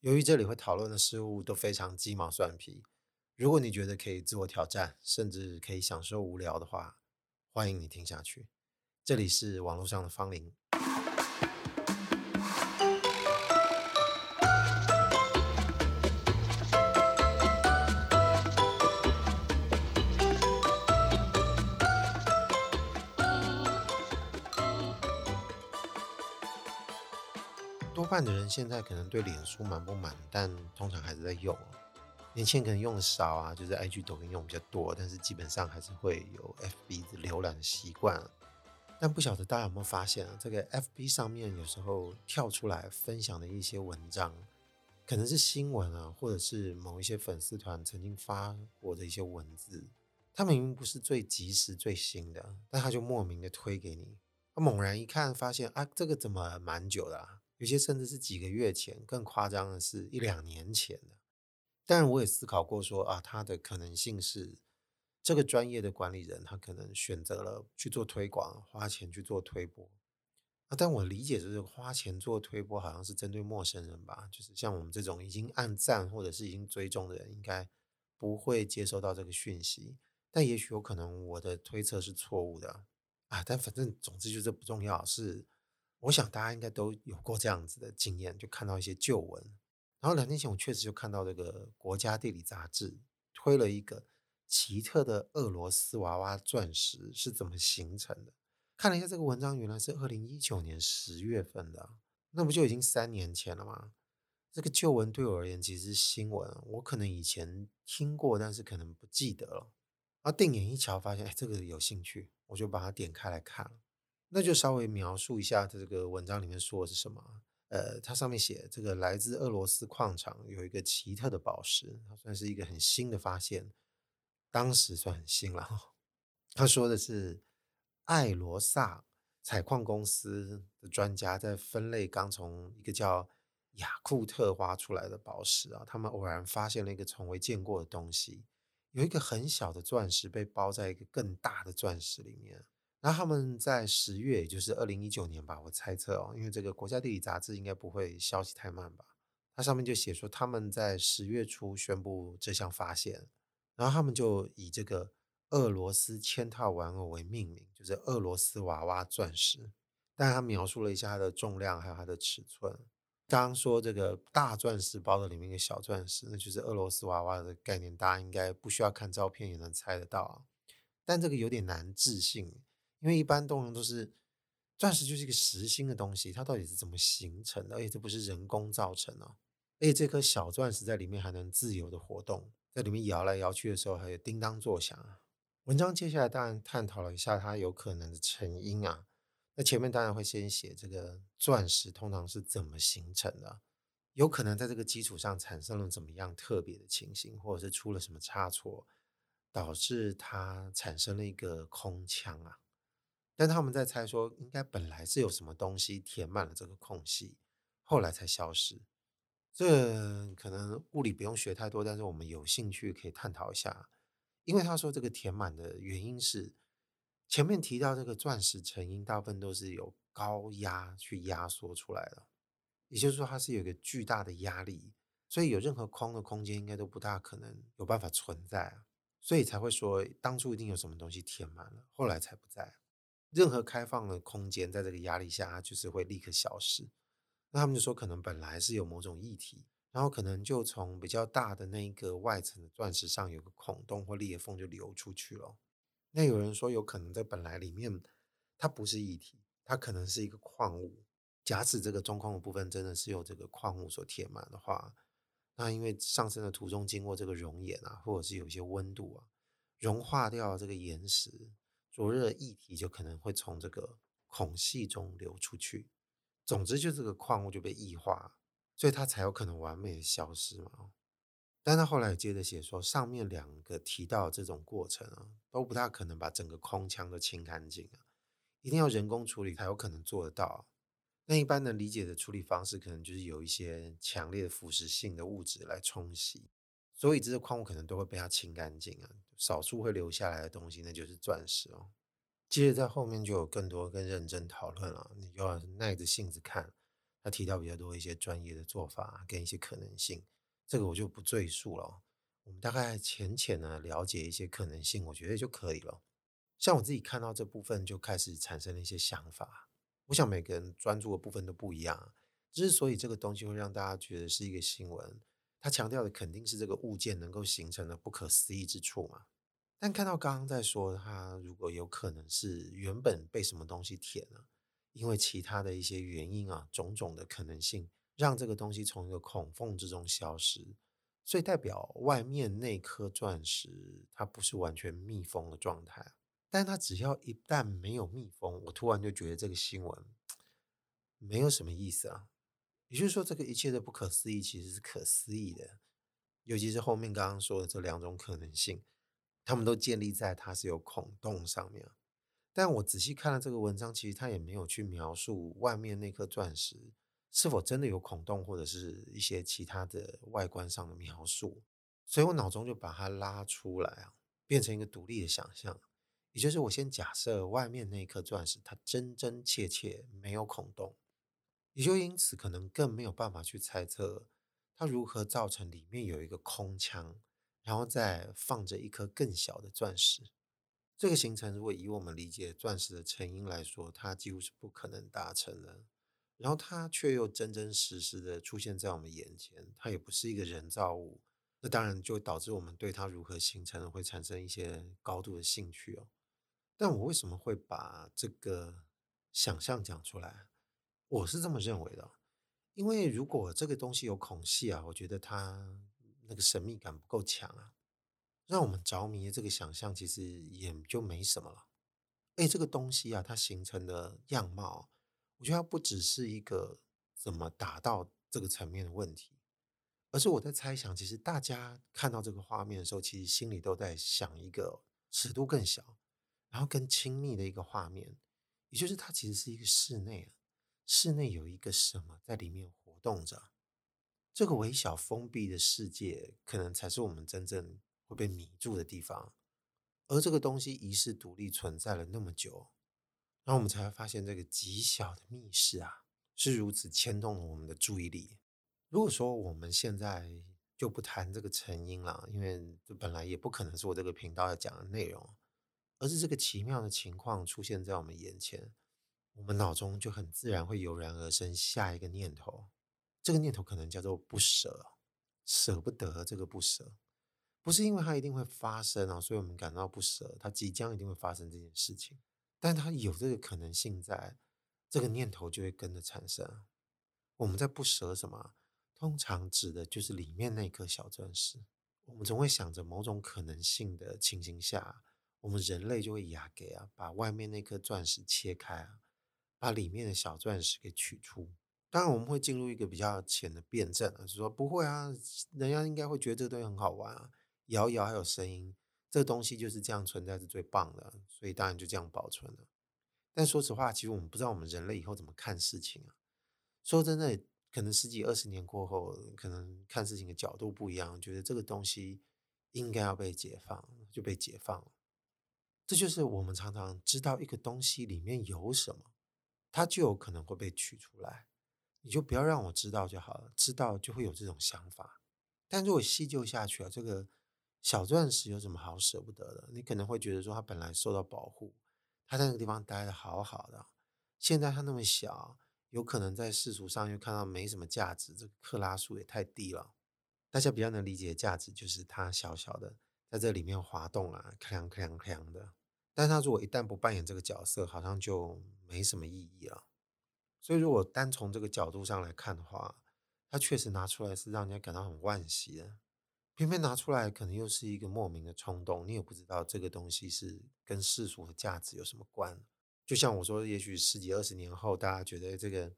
由于这里会讨论的事物都非常鸡毛蒜皮，如果你觉得可以自我挑战，甚至可以享受无聊的话，欢迎你听下去。这里是网络上的方林。半的人现在可能对脸书满不满，但通常还是在用。年轻人可能用的少啊，就是 IG、抖音用比较多，但是基本上还是会有 FB 的浏览的习惯。但不晓得大家有没有发现啊，这个 FB 上面有时候跳出来分享的一些文章，可能是新闻啊，或者是某一些粉丝团曾经发过的一些文字，它明明不是最及时最新的，但它就莫名的推给你。猛然一看，发现啊，这个怎么蛮久的啊？有些甚至是几个月前，更夸张的是一两年前的。当然，我也思考过说啊，它的可能性是这个专业的管理人，他可能选择了去做推广，花钱去做推播。啊，但我理解就是花钱做推播，好像是针对陌生人吧，就是像我们这种已经按赞或者是已经追踪的人，应该不会接收到这个讯息。但也许有可能我的推测是错误的啊，但反正总之就是不重要，是。我想大家应该都有过这样子的经验，就看到一些旧闻。然后两天前，我确实就看到这个《国家地理》杂志推了一个奇特的俄罗斯娃娃钻石是怎么形成的。看了一下这个文章，原来是二零一九年十月份的，那不就已经三年前了吗？这个旧闻对我而言其实是新闻，我可能以前听过，但是可能不记得了。然后定眼一瞧，发现哎，这个有兴趣，我就把它点开来看了。那就稍微描述一下这个文章里面说的是什么。呃，它上面写这个来自俄罗斯矿场有一个奇特的宝石，它算是一个很新的发现，当时算很新了。他说的是艾罗萨采矿公司的专家在分类刚从一个叫雅库特挖出来的宝石啊，他们偶然发现了一个从未见过的东西，有一个很小的钻石被包在一个更大的钻石里面。那他们在十月，也就是二零一九年吧，我猜测哦，因为这个国家地理杂志应该不会消息太慢吧。它上面就写说他们在十月初宣布这项发现，然后他们就以这个俄罗斯千套玩偶为命名，就是俄罗斯娃娃钻石。但他描述了一下它的重量还有它的尺寸。刚刚说这个大钻石包的里面一个小钻石，那就是俄罗斯娃娃的概念，大家应该不需要看照片也能猜得到啊。但这个有点难置信。因为一般动人都是钻石，就是一个实心的东西，它到底是怎么形成的？而且这不是人工造成的，而且这颗小钻石在里面还能自由的活动，在里面摇来摇去的时候还有叮当作响。文章接下来当然探讨了一下它有可能的成因啊。那前面当然会先写这个钻石通常是怎么形成的，有可能在这个基础上产生了怎么样特别的情形，或者是出了什么差错，导致它产生了一个空腔啊。但他们在猜说，应该本来是有什么东西填满了这个空隙，后来才消失。这可能物理不用学太多，但是我们有兴趣可以探讨一下。因为他说这个填满的原因是前面提到这个钻石成因大部分都是有高压去压缩出来的，也就是说它是有一个巨大的压力，所以有任何空的空间应该都不大可能有办法存在啊，所以才会说当初一定有什么东西填满了，后来才不在。任何开放的空间，在这个压力下，它就是会立刻消失。那他们就说，可能本来是有某种液体，然后可能就从比较大的那一个外层的钻石上有个孔洞或裂缝就流出去了。那有人说，有可能在本来里面它不是液体，它可能是一个矿物。假使这个中空的部分真的是由这个矿物所填满的话，那因为上升的途中经过这个熔岩啊，或者是有一些温度啊，融化掉这个岩石。灼热的液体就可能会从这个孔隙中流出去，总之就这个矿物就被异化，所以它才有可能完美的消失嘛。但他后来接着写说，上面两个提到的这种过程啊，都不大可能把整个空腔都清干净啊，一定要人工处理才有可能做得到。那一般能理解的处理方式，可能就是有一些强烈的腐蚀性的物质来冲洗。所以这些矿物可能都会被它清干净啊，少数会留下来的东西，那就是钻石哦。接着在后面就有更多更认真讨论了，你就要耐着性子看。他提到比较多一些专业的做法跟一些可能性，这个我就不赘述了。我们大概浅浅的了解一些可能性，我觉得就可以了。像我自己看到这部分，就开始产生了一些想法。我想每个人专注的部分都不一样，之所以这个东西会让大家觉得是一个新闻，他强调的肯定是这个物件能够形成的不可思议之处嘛。但看到刚刚在说，它如果有可能是原本被什么东西填了。因为其他的一些原因啊，种种的可能性，让这个东西从一个孔缝之中消失，所以代表外面那颗钻石它不是完全密封的状态。但它只要一旦没有密封，我突然就觉得这个新闻 没有什么意思啊。也就是说，这个一切的不可思议其实是可思议的，尤其是后面刚刚说的这两种可能性，他们都建立在它是有孔洞上面。但我仔细看了这个文章，其实他也没有去描述外面那颗钻石是否真的有孔洞，或者是一些其他的外观上的描述，所以我脑中就把它拉出来啊，变成一个独立的想象，也就是我先假设外面那颗钻石它真真切切没有孔洞，也就因此可能更没有办法去猜测它如何造成里面有一个空腔，然后再放着一颗更小的钻石。这个形成，如果以我们理解钻石的成因来说，它几乎是不可能达成的。然后它却又真真实实的出现在我们眼前，它也不是一个人造物。那当然就导致我们对它如何形成会产生一些高度的兴趣哦。但我为什么会把这个想象讲出来？我是这么认为的，因为如果这个东西有孔隙啊，我觉得它那个神秘感不够强啊。让我们着迷的这个想象，其实也就没什么了。哎，这个东西啊，它形成的样貌，我觉得它不只是一个怎么达到这个层面的问题，而是我在猜想，其实大家看到这个画面的时候，其实心里都在想一个尺度更小，然后更亲密的一个画面，也就是它其实是一个室内啊，室内有一个什么在里面活动着，这个微小封闭的世界，可能才是我们真正。会被迷住的地方，而这个东西遗世独立存在了那么久，然后我们才会发现这个极小的密室啊，是如此牵动了我们的注意力。如果说我们现在就不谈这个成因了，因为这本来也不可能是我这个频道要讲的内容，而是这个奇妙的情况出现在我们眼前，我们脑中就很自然会油然而生下一个念头，这个念头可能叫做不舍，舍不得这个不舍。不是因为它一定会发生啊，所以我们感到不舍。它即将一定会发生这件事情，但它有这个可能性在，这个念头就会跟着产生。我们在不舍什么？通常指的就是里面那颗小钻石。我们总会想着某种可能性的情形下，我们人类就会牙给啊，把外面那颗钻石切开啊，把里面的小钻石给取出。当然，我们会进入一个比较浅的辩证啊，就是说不会啊，人家应该会觉得这个东西很好玩啊。摇一摇还有声音，这个东西就是这样存在是最棒的，所以当然就这样保存了。但说实话，其实我们不知道我们人类以后怎么看事情啊。说真的，可能十几二十年过后，可能看事情的角度不一样，觉得这个东西应该要被解放，就被解放了。这就是我们常常知道一个东西里面有什么，它就有可能会被取出来。你就不要让我知道就好了，知道就会有这种想法。但如果细究下去啊，这个。小钻石有什么好舍不得的？你可能会觉得说，它本来受到保护，它在那个地方待得好好的，现在它那么小，有可能在世俗上又看到没什么价值，这个克拉数也太低了。大家比较能理解价值就是它小小的在这里面滑动啊，锵锵锵的。但他如果一旦不扮演这个角色，好像就没什么意义了。所以如果单从这个角度上来看的话，他确实拿出来是让人家感到很惋惜的。偏偏拿出来，可能又是一个莫名的冲动。你也不知道这个东西是跟世俗的价值有什么关。就像我说，也许十几二十年后，大家觉得这个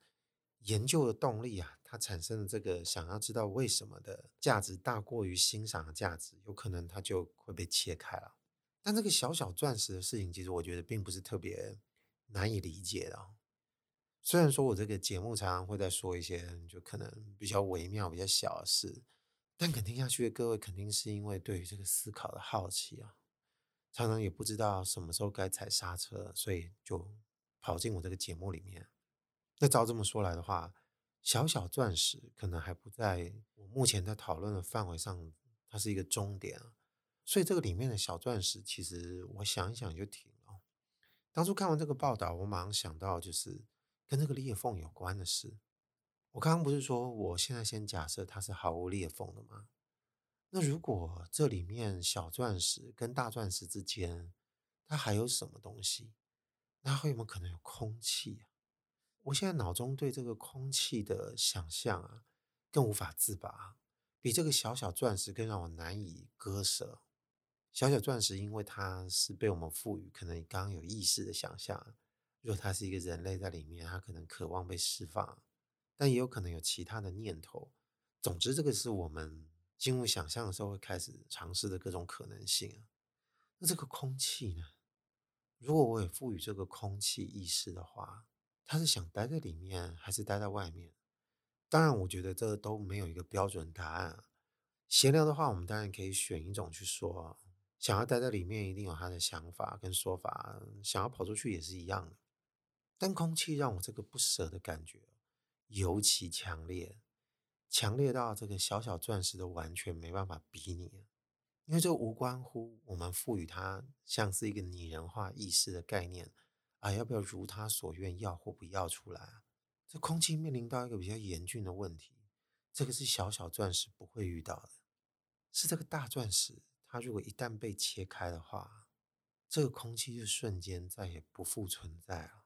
研究的动力啊，它产生的这个想要知道为什么的价值大过于欣赏的价值，有可能它就会被切开了。但这个小小钻石的事情，其实我觉得并不是特别难以理解的。虽然说我这个节目常常会在说一些就可能比较微妙、比较小的事。但肯定下去的各位，肯定是因为对于这个思考的好奇啊，常常也不知道什么时候该踩刹车，所以就跑进我这个节目里面。那照这么说来的话，小小钻石可能还不在我目前在讨论的范围上，它是一个终点啊。所以这个里面的小钻石，其实我想一想就停了。当初看完这个报道，我马上想到就是跟这个裂缝有关的事。我刚刚不是说我现在先假设它是毫无裂缝的吗？那如果这里面小钻石跟大钻石之间，它还有什么东西？那会有没有可能有空气啊？我现在脑中对这个空气的想象啊，更无法自拔，比这个小小钻石更让我难以割舍。小小钻石，因为它是被我们赋予可能刚刚有意识的想象，如果它是一个人类在里面，它可能渴望被释放，但也有可能有其他的念头。总之，这个是我们。进入想象的时候，会开始尝试的各种可能性啊。那这个空气呢？如果我也赋予这个空气意识的话，它是想待在里面，还是待在外面？当然，我觉得这都没有一个标准答案。闲聊的话，我们当然可以选一种去说，想要待在里面，一定有他的想法跟说法；想要跑出去也是一样的。但空气让我这个不舍的感觉尤其强烈。强烈到这个小小钻石都完全没办法比拟，因为这无关乎我们赋予它像是一个拟人化意识的概念啊，要不要如他所愿要或不要出来啊？这空气面临到一个比较严峻的问题，这个是小小钻石不会遇到的，是这个大钻石，它如果一旦被切开的话，这个空气就瞬间再也不复存在了。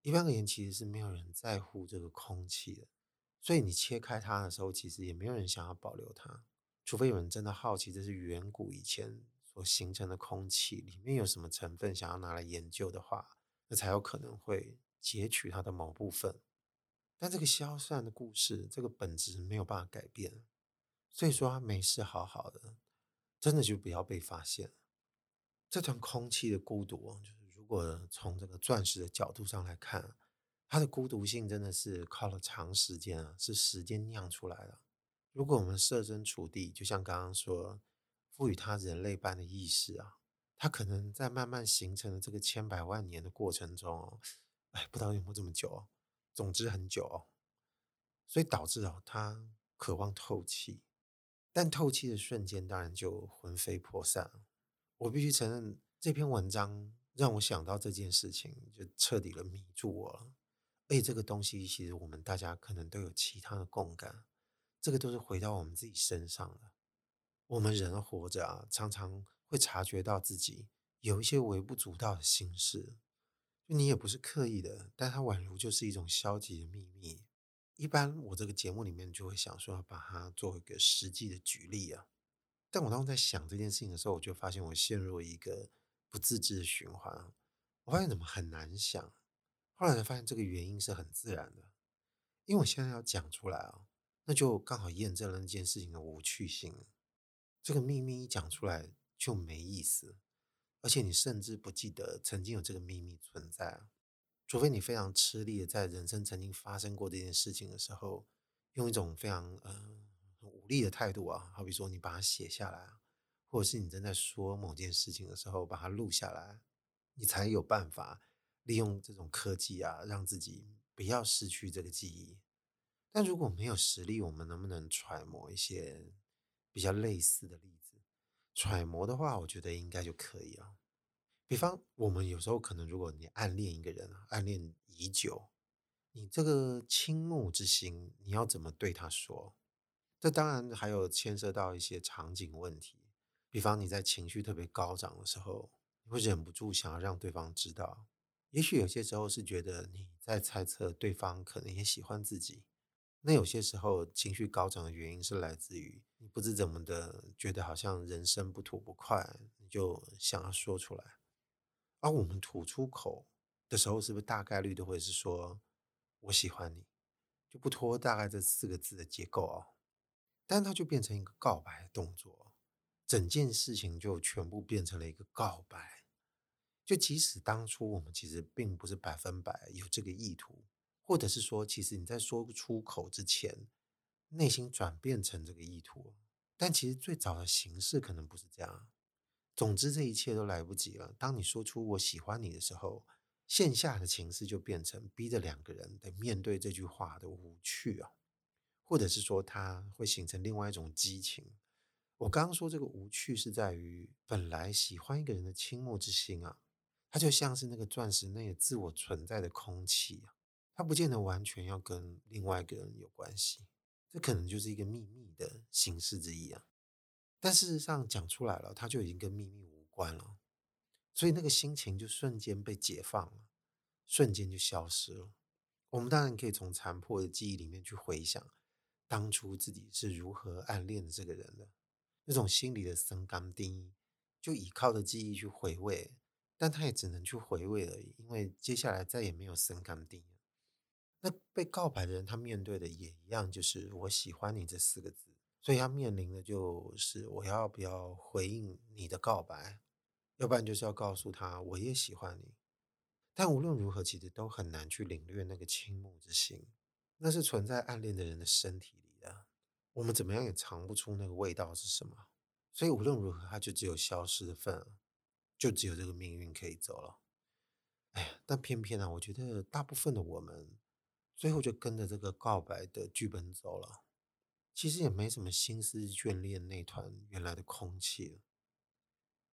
一般而言，其实是没有人在乎这个空气的。所以你切开它的时候，其实也没有人想要保留它，除非有人真的好奇这是远古以前所形成的空气里面有什么成分，想要拿来研究的话，那才有可能会截取它的某部分。但这个消散的故事，这个本质没有办法改变，所以说它没事好好的，真的就不要被发现。这团空气的孤独，就是如果从这个钻石的角度上来看。它的孤独性真的是靠了长时间啊，是时间酿出来的。如果我们设身处地，就像刚刚说，赋予它人类般的意识啊，它可能在慢慢形成的这个千百万年的过程中，哎，不知道有没有这么久哦，总之很久哦，所以导致哦，它渴望透气，但透气的瞬间，当然就魂飞魄散。我必须承认，这篇文章让我想到这件事情，就彻底的迷住我了。而且这个东西，其实我们大家可能都有其他的共感，这个都是回到我们自己身上的。我们人活着啊，常常会察觉到自己有一些微不足道的心事，就你也不是刻意的，但它宛如就是一种消极的秘密。一般我这个节目里面就会想说，要把它做一个实际的举例啊。但我当时在想这件事情的时候，我就发现我陷入一个不自知的循环。我发现怎么很难想。后来才发现，这个原因是很自然的，因为我现在要讲出来啊，那就刚好验证了那件事情的无趣性。这个秘密一讲出来就没意思，而且你甚至不记得曾经有这个秘密存在，除非你非常吃力的在人生曾经发生过这件事情的时候，用一种非常呃武力的态度啊，好比说你把它写下来，或者是你正在说某件事情的时候把它录下来，你才有办法。利用这种科技啊，让自己不要失去这个记忆。但如果没有实例，我们能不能揣摩一些比较类似的例子？揣摩的话，我觉得应该就可以了。比方，我们有时候可能，如果你暗恋一个人，暗恋已久，你这个倾慕之心，你要怎么对他说？这当然还有牵涉到一些场景问题。比方你在情绪特别高涨的时候，你会忍不住想要让对方知道。也许有些时候是觉得你在猜测对方可能也喜欢自己，那有些时候情绪高涨的原因是来自于你不知怎么的觉得好像人生不吐不快，你就想要说出来。而我们吐出口的时候，是不是大概率都会是说“我喜欢你”，就不脱大概这四个字的结构哦。但它就变成一个告白的动作，整件事情就全部变成了一个告白。就即使当初我们其实并不是百分百有这个意图，或者是说，其实你在说出口之前，内心转变成这个意图，但其实最早的形式可能不是这样。总之，这一切都来不及了。当你说出“我喜欢你”的时候，线下的情势就变成逼着两个人得面对这句话的无趣啊，或者是说它会形成另外一种激情。我刚刚说这个无趣是在于，本来喜欢一个人的倾慕之心啊，它就像是那个钻石内自我存在的空气啊，它不见得完全要跟另外一个人有关系，这可能就是一个秘密的形式之一啊。但事实上讲出来了，它就已经跟秘密无关了。所以那个心情就瞬间被解放了，瞬间就消失了。我们当然可以从残破的记忆里面去回想，当初自己是如何暗恋的这个人的，那种心里的深甘定，就依靠着记忆去回味，但他也只能去回味而已，因为接下来再也没有深甘定。那被告白的人，他面对的也一样，就是我喜欢你这四个字，所以他面临的就是我要不要回应你的告白。要不然就是要告诉他，我也喜欢你。但无论如何，其实都很难去领略那个倾慕之心，那是存在暗恋的人的身体里的。我们怎么样也尝不出那个味道是什么。所以无论如何，他就只有消失的份，就只有这个命运可以走了。哎呀，但偏偏啊，我觉得大部分的我们，最后就跟着这个告白的剧本走了，其实也没什么心思眷恋那团原来的空气了。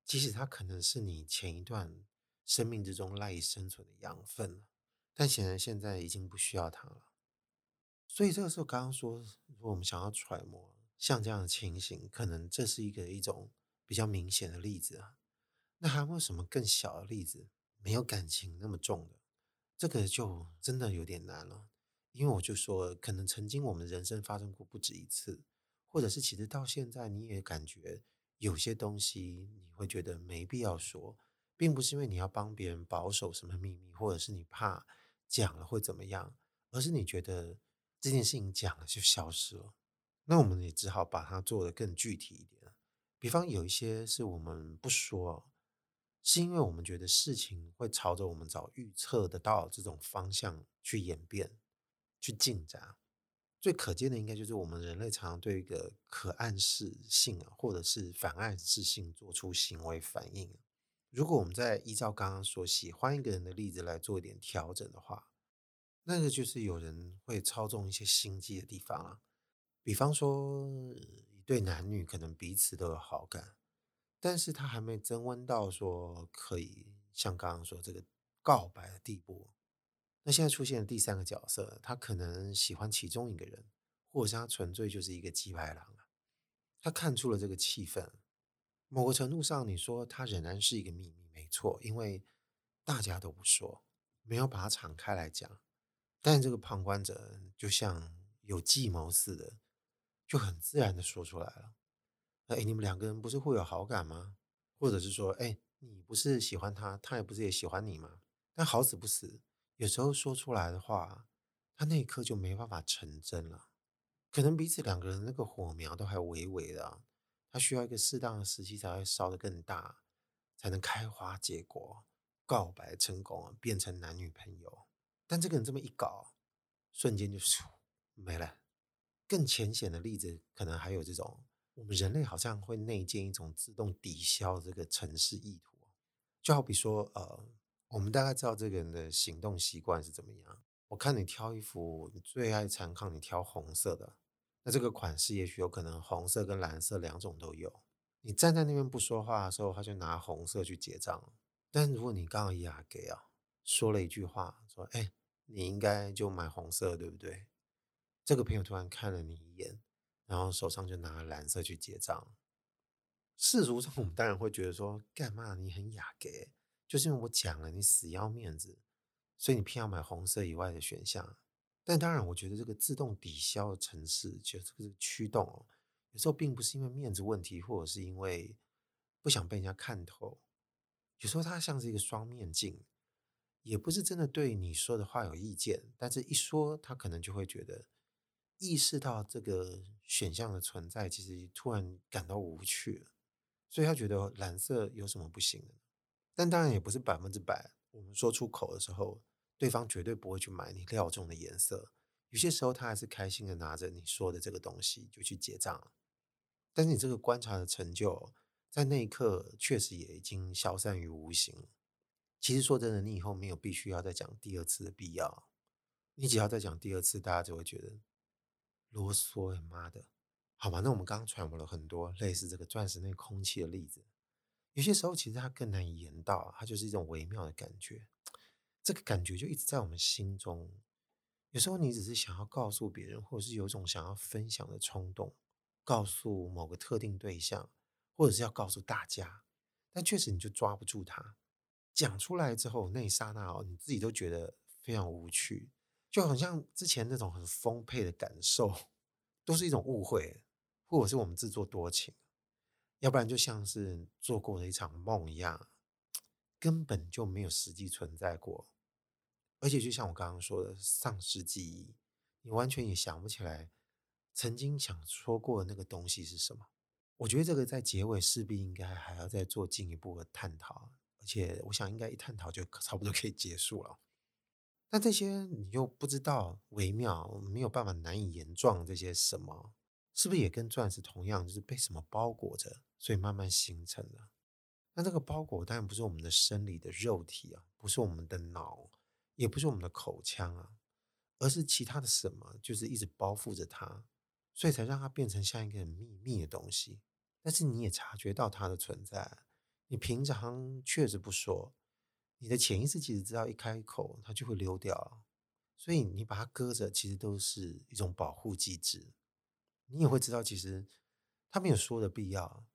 即使它可能是你前一段生命之中赖以生存的养分，但显然现在已经不需要它了。所以这个时候，刚刚说，如果我们想要揣摩像这样的情形，可能这是一个一种比较明显的例子啊。那还有没有什么更小的例子，没有感情那么重的？这个就真的有点难了。因为我就说，可能曾经我们人生发生过不止一次，或者是其实到现在你也感觉。有些东西你会觉得没必要说，并不是因为你要帮别人保守什么秘密，或者是你怕讲了会怎么样，而是你觉得这件事情讲了就消失了。那我们也只好把它做得更具体一点。比方有一些是我们不说，是因为我们觉得事情会朝着我们早预测得到这种方向去演变、去进展。最可见的应该就是我们人类常常对一个可暗示性啊，或者是反暗示性做出行为反应。如果我们再依照刚刚说喜欢一个人的例子来做一点调整的话，那个就是有人会操纵一些心机的地方啊。比方说，一对男女可能彼此都有好感，但是他还没增温到说可以像刚刚说这个告白的地步。那现在出现的第三个角色，他可能喜欢其中一个人，或者是他纯粹就是一个鸡排郎啊。他看出了这个气氛，某个程度上，你说他仍然是一个秘密，没错，因为大家都不说，没有把它敞开来讲。但这个旁观者就像有计谋似的，就很自然的说出来了。哎，你们两个人不是会有好感吗？或者是说，哎，你不是喜欢他，他也不是也喜欢你吗？但好死不死。有时候说出来的话，他那一刻就没办法成真了。可能彼此两个人那个火苗都还微微的，他需要一个适当的时机才会烧得更大，才能开花结果，告白成功，变成男女朋友。但这个人这么一搞，瞬间就没了。更浅显的例子，可能还有这种，我们人类好像会内建一种自动抵消这个城市意图，就好比说，呃。我们大概知道这个人的行动习惯是怎么样。我看你挑衣服，你最爱残抗，你挑红色的。那这个款式也许有可能红色跟蓝色两种都有。你站在那边不说话的时候，他就拿红色去结账。但如果你刚好亚给啊，说了一句话，说：“哎，你应该就买红色，对不对？”这个朋友突然看了你一眼，然后手上就拿了蓝色去结账。世俗上，我们当然会觉得说：“干嘛？你很雅给。”就是因为我讲了，你死要面子，所以你偏要买红色以外的选项。但当然，我觉得这个自动抵消的程式，就这个驱动哦，有时候并不是因为面子问题，或者是因为不想被人家看透。有时候它像是一个双面镜，也不是真的对你说的话有意见，但是一说，他可能就会觉得意识到这个选项的存在，其实突然感到无趣，所以他觉得蓝色有什么不行的。但当然也不是百分之百。我们说出口的时候，对方绝对不会去买你料中的颜色。有些时候，他还是开心的拿着你说的这个东西就去结账。但是你这个观察的成就，在那一刻确实也已经消散于无形。其实说真的，你以后没有必须要再讲第二次的必要。你只要再讲第二次，大家就会觉得啰嗦。哎妈的，好吧，那我们刚刚揣摩了很多类似这个钻石那空气的例子。有些时候其实它更难以言道，它就是一种微妙的感觉。这个感觉就一直在我们心中。有时候你只是想要告诉别人，或者是有一种想要分享的冲动，告诉某个特定对象，或者是要告诉大家，但确实你就抓不住它。讲出来之后，那一刹那哦，你自己都觉得非常无趣。就好像之前那种很丰沛的感受，都是一种误会，或者是我们自作多情，要不然就像是做过的一场梦一样，根本就没有实际存在过。而且就像我刚刚说的，丧失记忆，你完全也想不起来曾经想说过的那个东西是什么。我觉得这个在结尾势必应该还要再做进一步的探讨，而且我想应该一探讨就差不多可以结束了。那这些你又不知道微妙，没有办法难以言状，这些什么是不是也跟钻石同样，就是被什么包裹着，所以慢慢形成了？那这个包裹当然不是我们的生理的肉体啊，不是我们的脑，也不是我们的口腔啊，而是其他的什么，就是一直包覆着它，所以才让它变成像一个很秘密的东西。但是你也察觉到它的存在，你平常确实不说。你的潜意识其实知道，一开口它就会溜掉，所以你把它搁着，其实都是一种保护机制。你也会知道，其实它没有说的必要，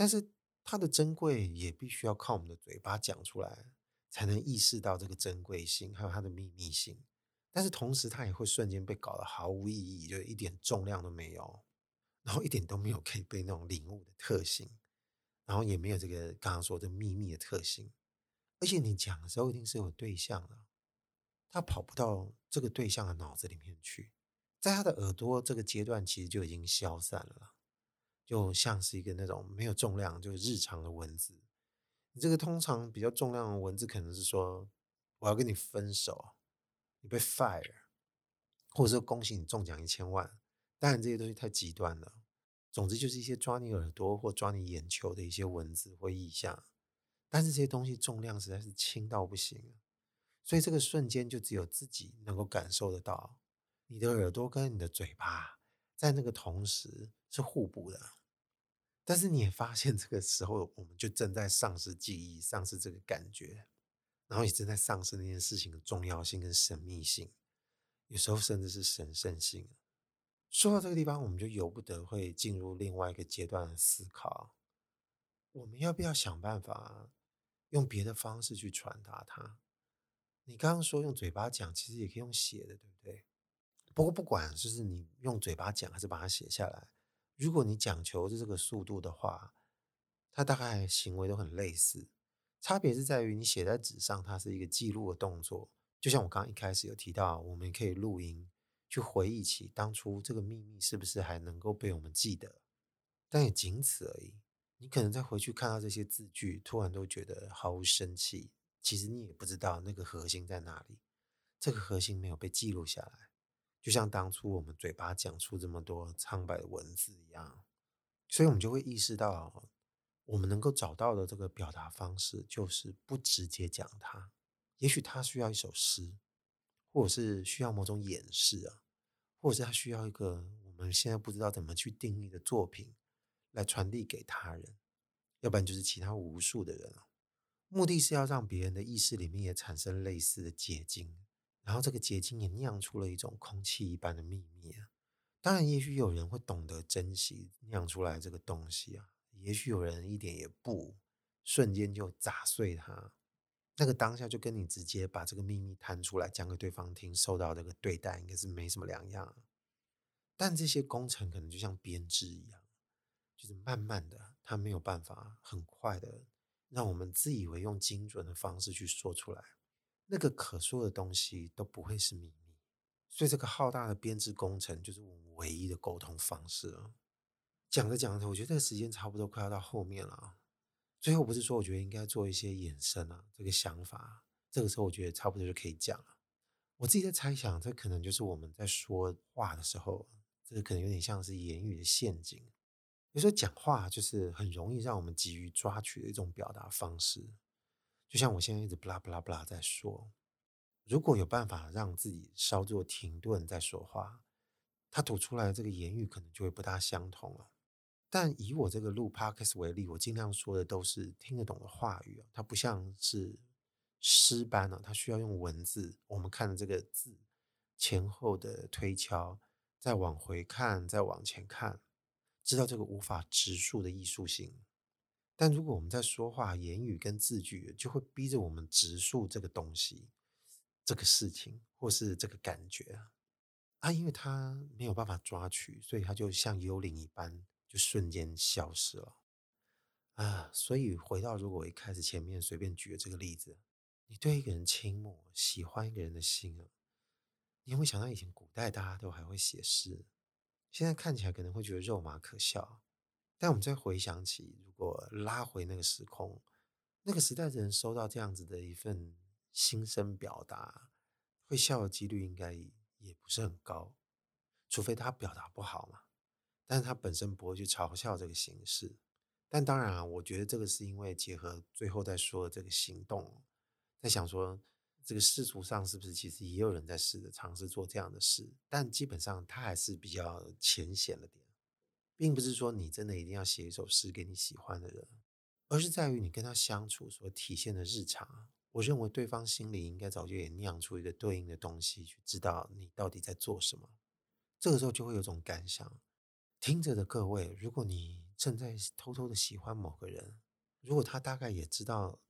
但是它的珍贵也必须要靠我们的嘴巴讲出来，才能意识到这个珍贵性，还有它的秘密性。但是同时，它也会瞬间被搞得毫无意义，就一点重量都没有，然后一点都没有可以被那种领悟的特性，然后也没有这个刚刚说的秘密的特性。而且你讲的时候一定是有对象的，他跑不到这个对象的脑子里面去，在他的耳朵这个阶段其实就已经消散了，就像是一个那种没有重量就日常的文字。你这个通常比较重量的文字可能是说我要跟你分手，你被 fire，或者说恭喜你中奖一千万。当然这些东西太极端了，总之就是一些抓你耳朵或抓你眼球的一些文字或意象。但是这些东西重量实在是轻到不行，所以这个瞬间就只有自己能够感受得到。你的耳朵跟你的嘴巴在那个同时是互补的，但是你也发现这个时候我们就正在丧失记忆，丧失这个感觉，然后也正在丧失那件事情的重要性跟神秘性，有时候甚至是神圣性。说到这个地方，我们就由不得会进入另外一个阶段的思考：我们要不要想办法？用别的方式去传达它。你刚刚说用嘴巴讲，其实也可以用写的，对不对？不过不管就是你用嘴巴讲还是把它写下来，如果你讲求是这个速度的话，它大概行为都很类似。差别是在于你写在纸上，它是一个记录的动作。就像我刚刚一开始有提到，我们可以录音去回忆起当初这个秘密是不是还能够被我们记得，但也仅此而已。你可能再回去看到这些字句，突然都觉得毫无生气。其实你也不知道那个核心在哪里，这个核心没有被记录下来，就像当初我们嘴巴讲出这么多苍白的文字一样。所以我们就会意识到，我们能够找到的这个表达方式，就是不直接讲它。也许它需要一首诗，或者是需要某种演示啊，或者是它需要一个我们现在不知道怎么去定义的作品。来传递给他人，要不然就是其他无数的人啊。目的是要让别人的意识里面也产生类似的结晶，然后这个结晶也酿出了一种空气一般的秘密啊。当然，也许有人会懂得珍惜酿出来这个东西啊，也许有人一点也不，瞬间就砸碎它。那个当下就跟你直接把这个秘密摊出来讲给对方听，受到这个对待应该是没什么两样。但这些工程可能就像编织一样。就是慢慢的，他没有办法很快的让我们自以为用精准的方式去说出来，那个可说的东西都不会是秘密。所以这个浩大的编制工程就是我们唯一的沟通方式了。讲着讲着，我觉得这个时间差不多快要到后面了。最后不是说我觉得应该做一些衍生啊，这个想法，这个时候我觉得差不多就可以讲了。我自己在猜想，这可能就是我们在说话的时候，这个可能有点像是言语的陷阱。有时候讲话就是很容易让我们急于抓取的一种表达方式，就像我现在一直不拉不拉不拉在说，如果有办法让自己稍作停顿再说话，他吐出来的这个言语可能就会不大相同了。但以我这个录 Podcast 为例，我尽量说的都是听得懂的话语，它不像是诗般呢，它需要用文字，我们看的这个字前后的推敲，再往回看，再往前看。知道这个无法直述的艺术性，但如果我们在说话，言语跟字句就会逼着我们直述这个东西、这个事情或是这个感觉啊，因为它没有办法抓取，所以它就像幽灵一般，就瞬间消失了啊。所以回到如果我一开始前面随便举的这个例子，你对一个人倾慕、喜欢一个人的心啊，你有没有想到以前古代大家都还会写诗？现在看起来可能会觉得肉麻可笑，但我们再回想起，如果拉回那个时空，那个时代的人收到这样子的一份心声表达，会笑的几率应该也不是很高，除非他表达不好嘛。但是他本身不会去嘲笑这个形式。但当然啊，我觉得这个是因为结合最后再说的这个行动，在想说。这个世俗上是不是其实也有人在试着尝试做这样的事？但基本上他还是比较浅显了点，并不是说你真的一定要写一首诗给你喜欢的人，而是在于你跟他相处所体现的日常。我认为对方心里应该早就也酿出一个对应的东西，去知道你到底在做什么。这个时候就会有种感想：听着的各位，如果你正在偷偷的喜欢某个人，如果他大概也知道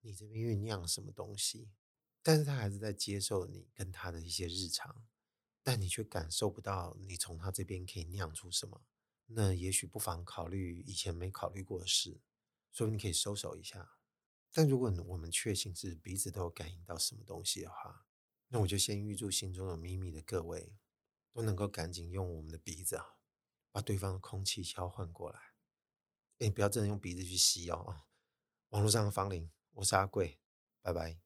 你这边酝酿什么东西。但是他还是在接受你跟他的一些日常，但你却感受不到你从他这边可以酿出什么。那也许不妨考虑以前没考虑过的事，所以你可以收手一下。但如果我们确信是彼此都有感应到什么东西的话，那我就先预祝心中有秘密的各位都能够赶紧用我们的鼻子啊，把对方的空气交换过来。哎，不要真的用鼻子去吸哦。网络上的芳邻，我是阿贵，拜拜。